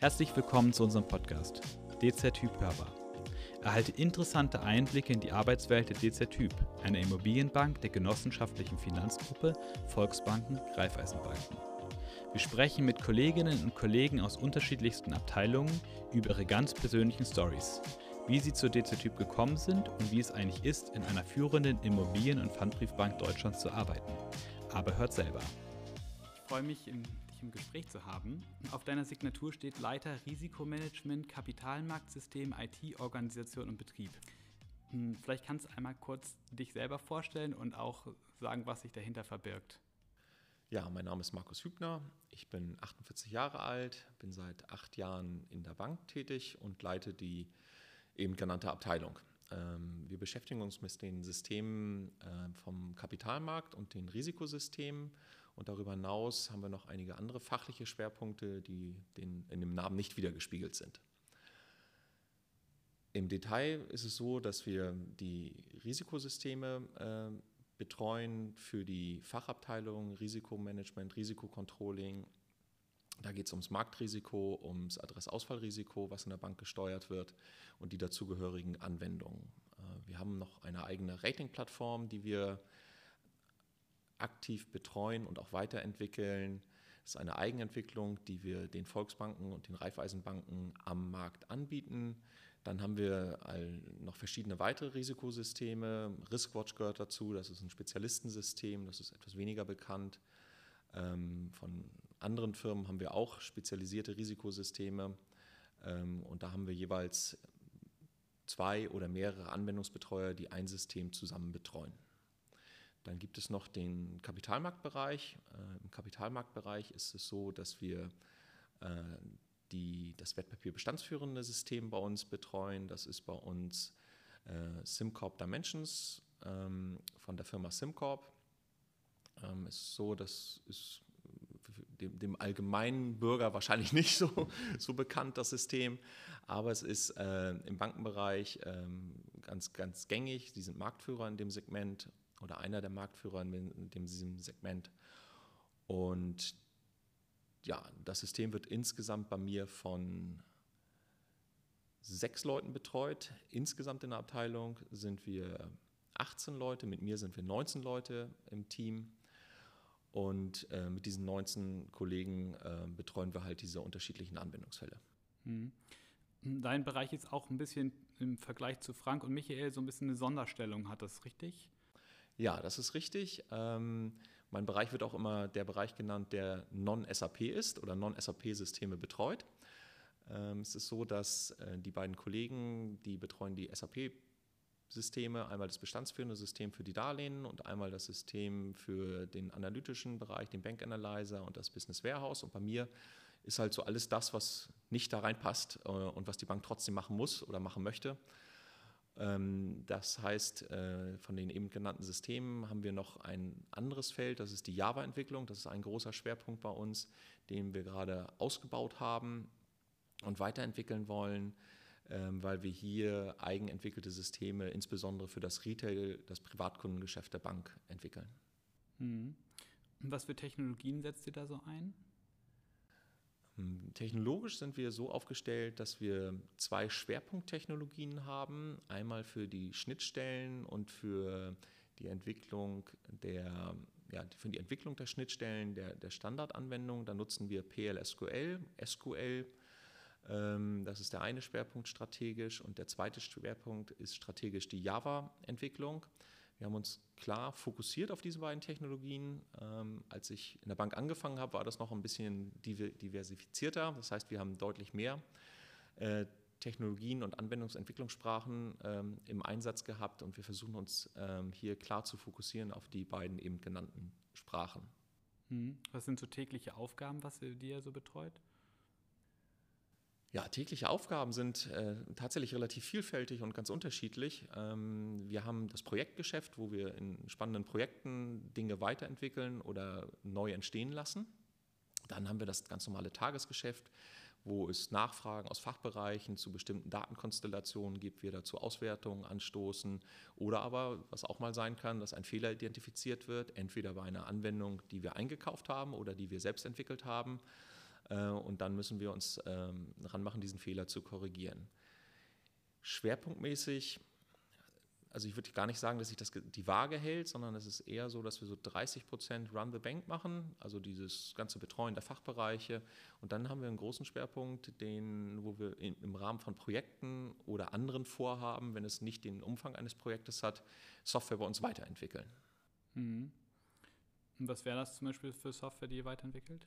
Herzlich willkommen zu unserem Podcast DZ Typ Hörbar. Erhalte interessante Einblicke in die Arbeitswelt der DZ Typ, einer Immobilienbank der genossenschaftlichen Finanzgruppe Volksbanken Raiffeisenbanken. Wir sprechen mit Kolleginnen und Kollegen aus unterschiedlichsten Abteilungen über ihre ganz persönlichen Stories, wie sie zur DZ Typ gekommen sind und wie es eigentlich ist, in einer führenden Immobilien- und Pfandbriefbank Deutschlands zu arbeiten. Aber hört selber. Ich freue mich, dich im Gespräch zu haben. Auf deiner Signatur steht Leiter Risikomanagement, Kapitalmarktsystem, IT, Organisation und Betrieb. Hm, vielleicht kannst du einmal kurz dich selber vorstellen und auch sagen, was sich dahinter verbirgt. Ja, mein Name ist Markus Hübner. Ich bin 48 Jahre alt, bin seit acht Jahren in der Bank tätig und leite die eben genannte Abteilung. Ähm, wir beschäftigen uns mit den Systemen äh, vom Kapitalmarkt und den Risikosystemen. Und darüber hinaus haben wir noch einige andere fachliche Schwerpunkte, die in dem Namen nicht wiedergespiegelt sind. Im Detail ist es so, dass wir die Risikosysteme äh, betreuen für die Fachabteilung Risikomanagement, Risikocontrolling. Da geht es ums Marktrisiko, ums Adressausfallrisiko, was in der Bank gesteuert wird und die dazugehörigen Anwendungen. Äh, wir haben noch eine eigene Ratingplattform, die wir aktiv betreuen und auch weiterentwickeln. Das ist eine Eigenentwicklung, die wir den Volksbanken und den Raiffeisenbanken am Markt anbieten. Dann haben wir noch verschiedene weitere Risikosysteme. Riskwatch gehört dazu, das ist ein Spezialistensystem, das ist etwas weniger bekannt. Ähm, von anderen Firmen haben wir auch spezialisierte Risikosysteme ähm, und da haben wir jeweils zwei oder mehrere Anwendungsbetreuer, die ein System zusammen betreuen. Dann gibt es noch den Kapitalmarktbereich. Äh, Im Kapitalmarktbereich ist es so, dass wir äh, die das Wertpapierbestandsführende System bei uns betreuen. Das ist bei uns äh, SimCorp Dimensions ähm, von der Firma SimCorp. Ähm, ist so, das ist dem, dem, allgemeinen Bürger wahrscheinlich nicht so, so bekannt, das System, aber es ist äh, im Bankenbereich ähm, ganz, ganz gängig. Sie sind Marktführer in dem Segment oder einer der Marktführer in diesem Segment. Und ja, das System wird insgesamt bei mir von sechs Leuten betreut. Insgesamt in der Abteilung sind wir 18 Leute, mit mir sind wir 19 Leute im Team. Und äh, mit diesen 19 Kollegen äh, betreuen wir halt diese unterschiedlichen Anwendungsfälle. Mhm. Dein Bereich ist auch ein bisschen im Vergleich zu Frank und Michael so ein bisschen eine Sonderstellung, hat das richtig? Ja, das ist richtig. Ähm, mein Bereich wird auch immer der Bereich genannt, der Non-SAP ist oder Non-SAP-Systeme betreut. Ähm, es ist so, dass äh, die beiden Kollegen, die betreuen die SAP-Systeme, einmal das bestandsführende System für die Darlehen und einmal das System für den analytischen Bereich, den Bank Analyzer und das Business Warehouse. Und bei mir ist halt so alles das, was nicht da reinpasst äh, und was die Bank trotzdem machen muss oder machen möchte. Ähm, das heißt, äh, von den eben genannten Systemen haben wir noch ein anderes Feld, das ist die Java-Entwicklung. Das ist ein großer Schwerpunkt bei uns, den wir gerade ausgebaut haben und weiterentwickeln wollen, ähm, weil wir hier eigenentwickelte Systeme insbesondere für das Retail, das Privatkundengeschäft der Bank entwickeln. Mhm. Was für Technologien setzt ihr da so ein? Hm, technologisch sind wir so aufgestellt, dass wir zwei Schwerpunkttechnologien haben. Einmal für die Schnittstellen und für die Entwicklung der, ja, für die Entwicklung der Schnittstellen der, der Standardanwendung. Da nutzen wir PLSQL, SQL. Ähm, das ist der eine Schwerpunkt strategisch. Und der zweite Schwerpunkt ist strategisch die Java-Entwicklung. Wir haben uns klar fokussiert auf diese beiden Technologien. Ähm, als ich in der Bank angefangen habe, war das noch ein bisschen diversifizierter. Das heißt, wir haben deutlich mehr äh, Technologien und Anwendungsentwicklungssprachen ähm, im Einsatz gehabt und wir versuchen uns ähm, hier klar zu fokussieren auf die beiden eben genannten Sprachen. Hm. Was sind so tägliche Aufgaben, was ihr dir so betreut? Ja, tägliche Aufgaben sind äh, tatsächlich relativ vielfältig und ganz unterschiedlich. Ähm, wir haben das Projektgeschäft, wo wir in spannenden Projekten Dinge weiterentwickeln oder neu entstehen lassen. Dann haben wir das ganz normale Tagesgeschäft, wo es Nachfragen aus Fachbereichen zu bestimmten Datenkonstellationen gibt, wir dazu Auswertungen anstoßen oder aber, was auch mal sein kann, dass ein Fehler identifiziert wird, entweder bei einer Anwendung, die wir eingekauft haben oder die wir selbst entwickelt haben Äh, und dann müssen wir uns ähm, ranmachen, diesen Fehler zu korrigieren. Schwerpunktmäßig also ich würde gar nicht sagen, dass sich das die Waage hält, sondern es ist eher so, dass wir so 30 Prozent Run the Bank machen, also dieses ganze Betreuen der Fachbereiche. Und dann haben wir einen großen Schwerpunkt, den, wo wir im Rahmen von Projekten oder anderen Vorhaben, wenn es nicht den Umfang eines Projektes hat, Software bei uns weiterentwickeln. Mhm. Und was wäre das zum Beispiel für Software, die ihr weiterentwickelt?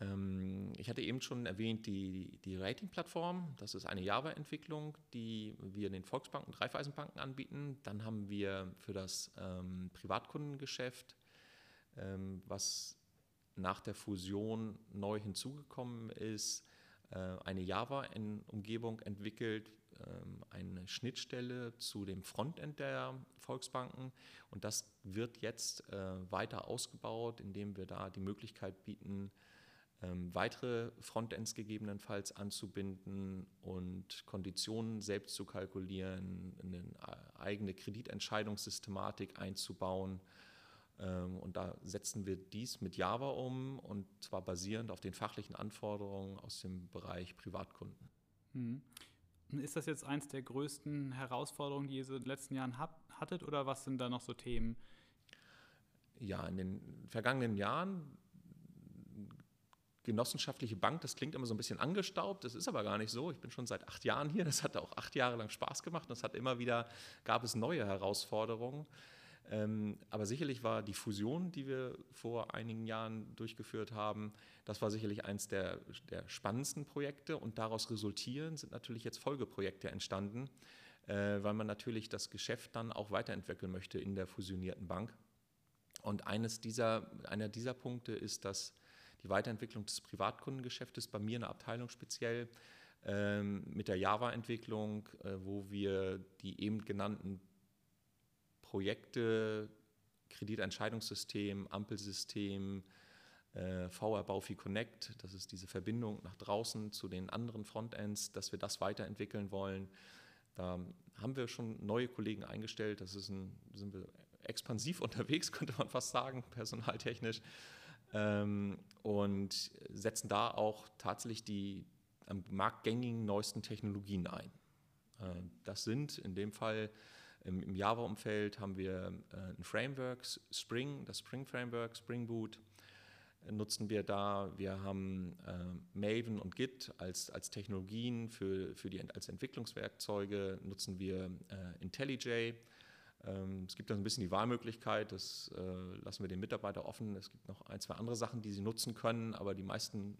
Ähm, ich hatte eben schon erwähnt, die, die Rating-Plattform. Das ist eine Java-Entwicklung, die wir den Volksbanken und Raiffeisenbanken anbieten. Dann haben wir für das ähm, Privatkundengeschäft, ähm, was nach der Fusion neu hinzugekommen ist, äh, eine Java-Umgebung entwickelt, ähm, eine Schnittstelle zu dem Frontend der Volksbanken. Und das wird jetzt äh, weiter ausgebaut, indem wir da die Möglichkeit bieten, ähm, weitere Frontends gegebenenfalls anzubinden und Konditionen selbst zu kalkulieren, eine eigene Kreditentscheidungssystematik einzubauen. Ähm, und da setzen wir dies mit Java um und zwar basierend auf den fachlichen Anforderungen aus dem Bereich Privatkunden. Mhm. Ist das jetzt eins der größten Herausforderungen, die ihr so in den letzten Jahren hattet oder was sind da noch so Themen? Ja, in den vergangenen Jahren genossenschaftliche Bank, das klingt immer so ein bisschen angestaubt, das ist aber gar nicht so. Ich bin schon seit acht Jahren hier, das hat auch acht Jahre lang Spaß gemacht und es hat immer wieder, gab es neue Herausforderungen. Ähm, aber sicherlich war die Fusion, die wir vor einigen Jahren durchgeführt haben, das war sicherlich eines der, der spannendsten Projekte und daraus resultierend sind natürlich jetzt Folgeprojekte entstanden, äh, weil man natürlich das Geschäft dann auch weiterentwickeln möchte in der fusionierten Bank. Und eines dieser, einer dieser Punkte ist, dass die Weiterentwicklung des Privatkundengeschäftes bei mir in der Abteilung speziell ähm, mit der Java-Entwicklung, äh, wo wir die eben genannten Projekte, Kreditentscheidungssystem, Ampelsystem, äh, VR Baufi Connect, das ist diese Verbindung nach draußen zu den anderen Frontends, dass wir das weiterentwickeln wollen. Da haben wir schon neue Kollegen eingestellt, das ist ein, sind wir expansiv unterwegs, könnte man fast sagen, personaltechnisch ähm, und setzen da auch tatsächlich die am Markt gängigen neuesten Technologien ein. Äh, das sind in dem Fall im, im Java-Umfeld haben wir äh, ein Framework, Spring, das Spring Framework, Spring Boot äh, nutzen wir da. Wir haben äh, Maven und Git als, als Technologien für, für die, als Entwicklungswerkzeuge, nutzen wir äh, IntelliJ es gibt da ein bisschen die Wahlmöglichkeit, das äh, lassen wir den Mitarbeiter offen. Es gibt noch ein, zwei andere Sachen, die sie nutzen können, aber die meisten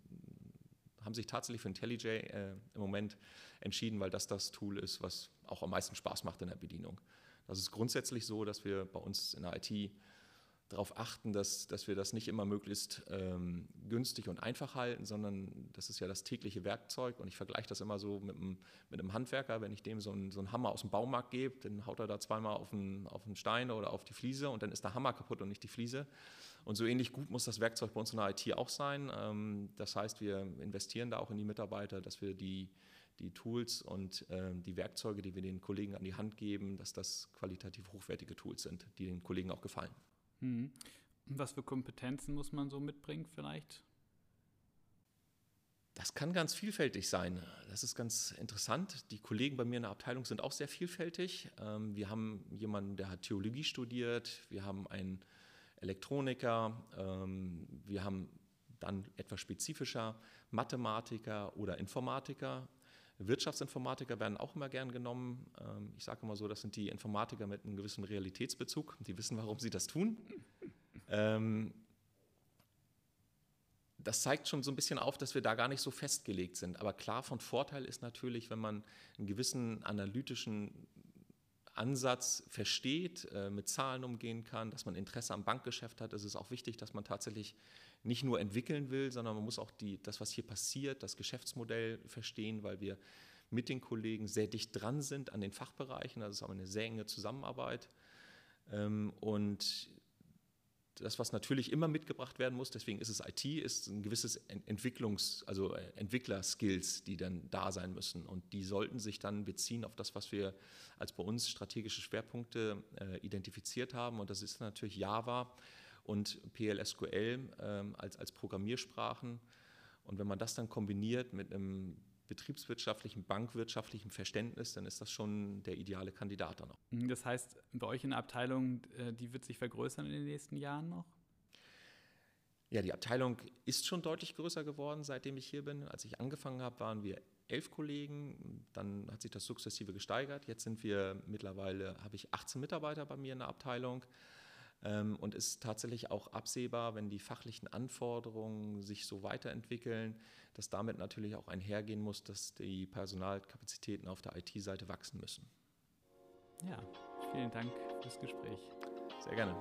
haben sich tatsächlich für IntelliJ äh, im Moment entschieden, weil das das Tool ist, was auch am meisten Spaß macht in der Bedienung. Das ist grundsätzlich so, dass wir bei uns in der IT darauf achten, dass, dass wir das nicht immer möglichst ähm, günstig und einfach halten, sondern das ist ja das tägliche Werkzeug und ich vergleiche das immer so mit einem, mit einem Handwerker, wenn ich dem so einen, so einen Hammer aus dem Baumarkt gebe, dann haut er da zweimal auf einen, auf einen Stein oder auf die Fliese und dann ist der Hammer kaputt und nicht die Fliese. Und so ähnlich gut muss das Werkzeug bei uns in der IT auch sein. Ähm, das heißt, wir investieren da auch in die Mitarbeiter, dass wir die, die Tools und ähm, die Werkzeuge, die wir den Kollegen an die Hand geben, dass das qualitativ hochwertige Tools sind, die den Kollegen auch gefallen. Mhm. Was für Kompetenzen muss man so mitbringen vielleicht? Das kann ganz vielfältig sein. Das ist ganz interessant. Die Kollegen bei mir in der Abteilung sind auch sehr vielfältig. Ähm, wir haben jemanden, der hat Theologie studiert. Wir haben einen Elektroniker. Ähm, wir haben dann etwas spezifischer Mathematiker oder Informatiker. Wirtschaftsinformatiker werden auch immer gern genommen. Ähm, ich sage immer so, das sind die Informatiker mit einem gewissen Realitätsbezug. Die wissen, warum sie das tun. Ähm, das zeigt schon so ein bisschen auf, dass wir da gar nicht so festgelegt sind. Aber klar, von Vorteil ist natürlich, wenn man einen gewissen analytischen Ansatz versteht, äh, mit Zahlen umgehen kann, dass man Interesse am Bankgeschäft hat, ist es auch wichtig, dass man tatsächlich nicht nur entwickeln will, sondern man muss auch die, das, was hier passiert, das Geschäftsmodell verstehen, weil wir mit den Kollegen sehr dicht dran sind an den Fachbereichen. Das ist aber eine sehr enge Zusammenarbeit. Ähm, und das, was natürlich immer mitgebracht werden muss, deswegen ist es IT, ist ein gewisses Entwicklungs-, also äh, Entwicklerskills, die dann da sein müssen. Und die sollten sich dann beziehen auf das, was wir als bei uns strategische Schwerpunkte äh, identifiziert haben. Und das ist natürlich Java und PLSQL ähm, als, als Programmiersprachen. Und wenn man das dann kombiniert mit einem betriebswirtschaftlichen, bankwirtschaftlichen Verständnis, dann ist das schon der ideale Kandidat dann auch. Mhm, das heißt, bei euch in der Abteilung, äh, die wird sich vergrößern in den nächsten Jahren noch? Ja, die Abteilung ist schon deutlich größer geworden, seitdem ich hier bin. Als ich angefangen habe, waren wir elf Kollegen. Dann hat sich das sukzessive gesteigert. Jetzt sind wir mittlerweile, habe ich 18 Mitarbeiter bei mir in der Abteilung. Ähm, und ist tatsächlich auch absehbar, wenn die fachlichen Anforderungen sich so weiterentwickeln, dass damit natürlich auch einhergehen muss, dass die Personalkapazitäten auf der IT-Seite wachsen müssen. Ja, vielen Dank fürs Gespräch. Sehr gerne.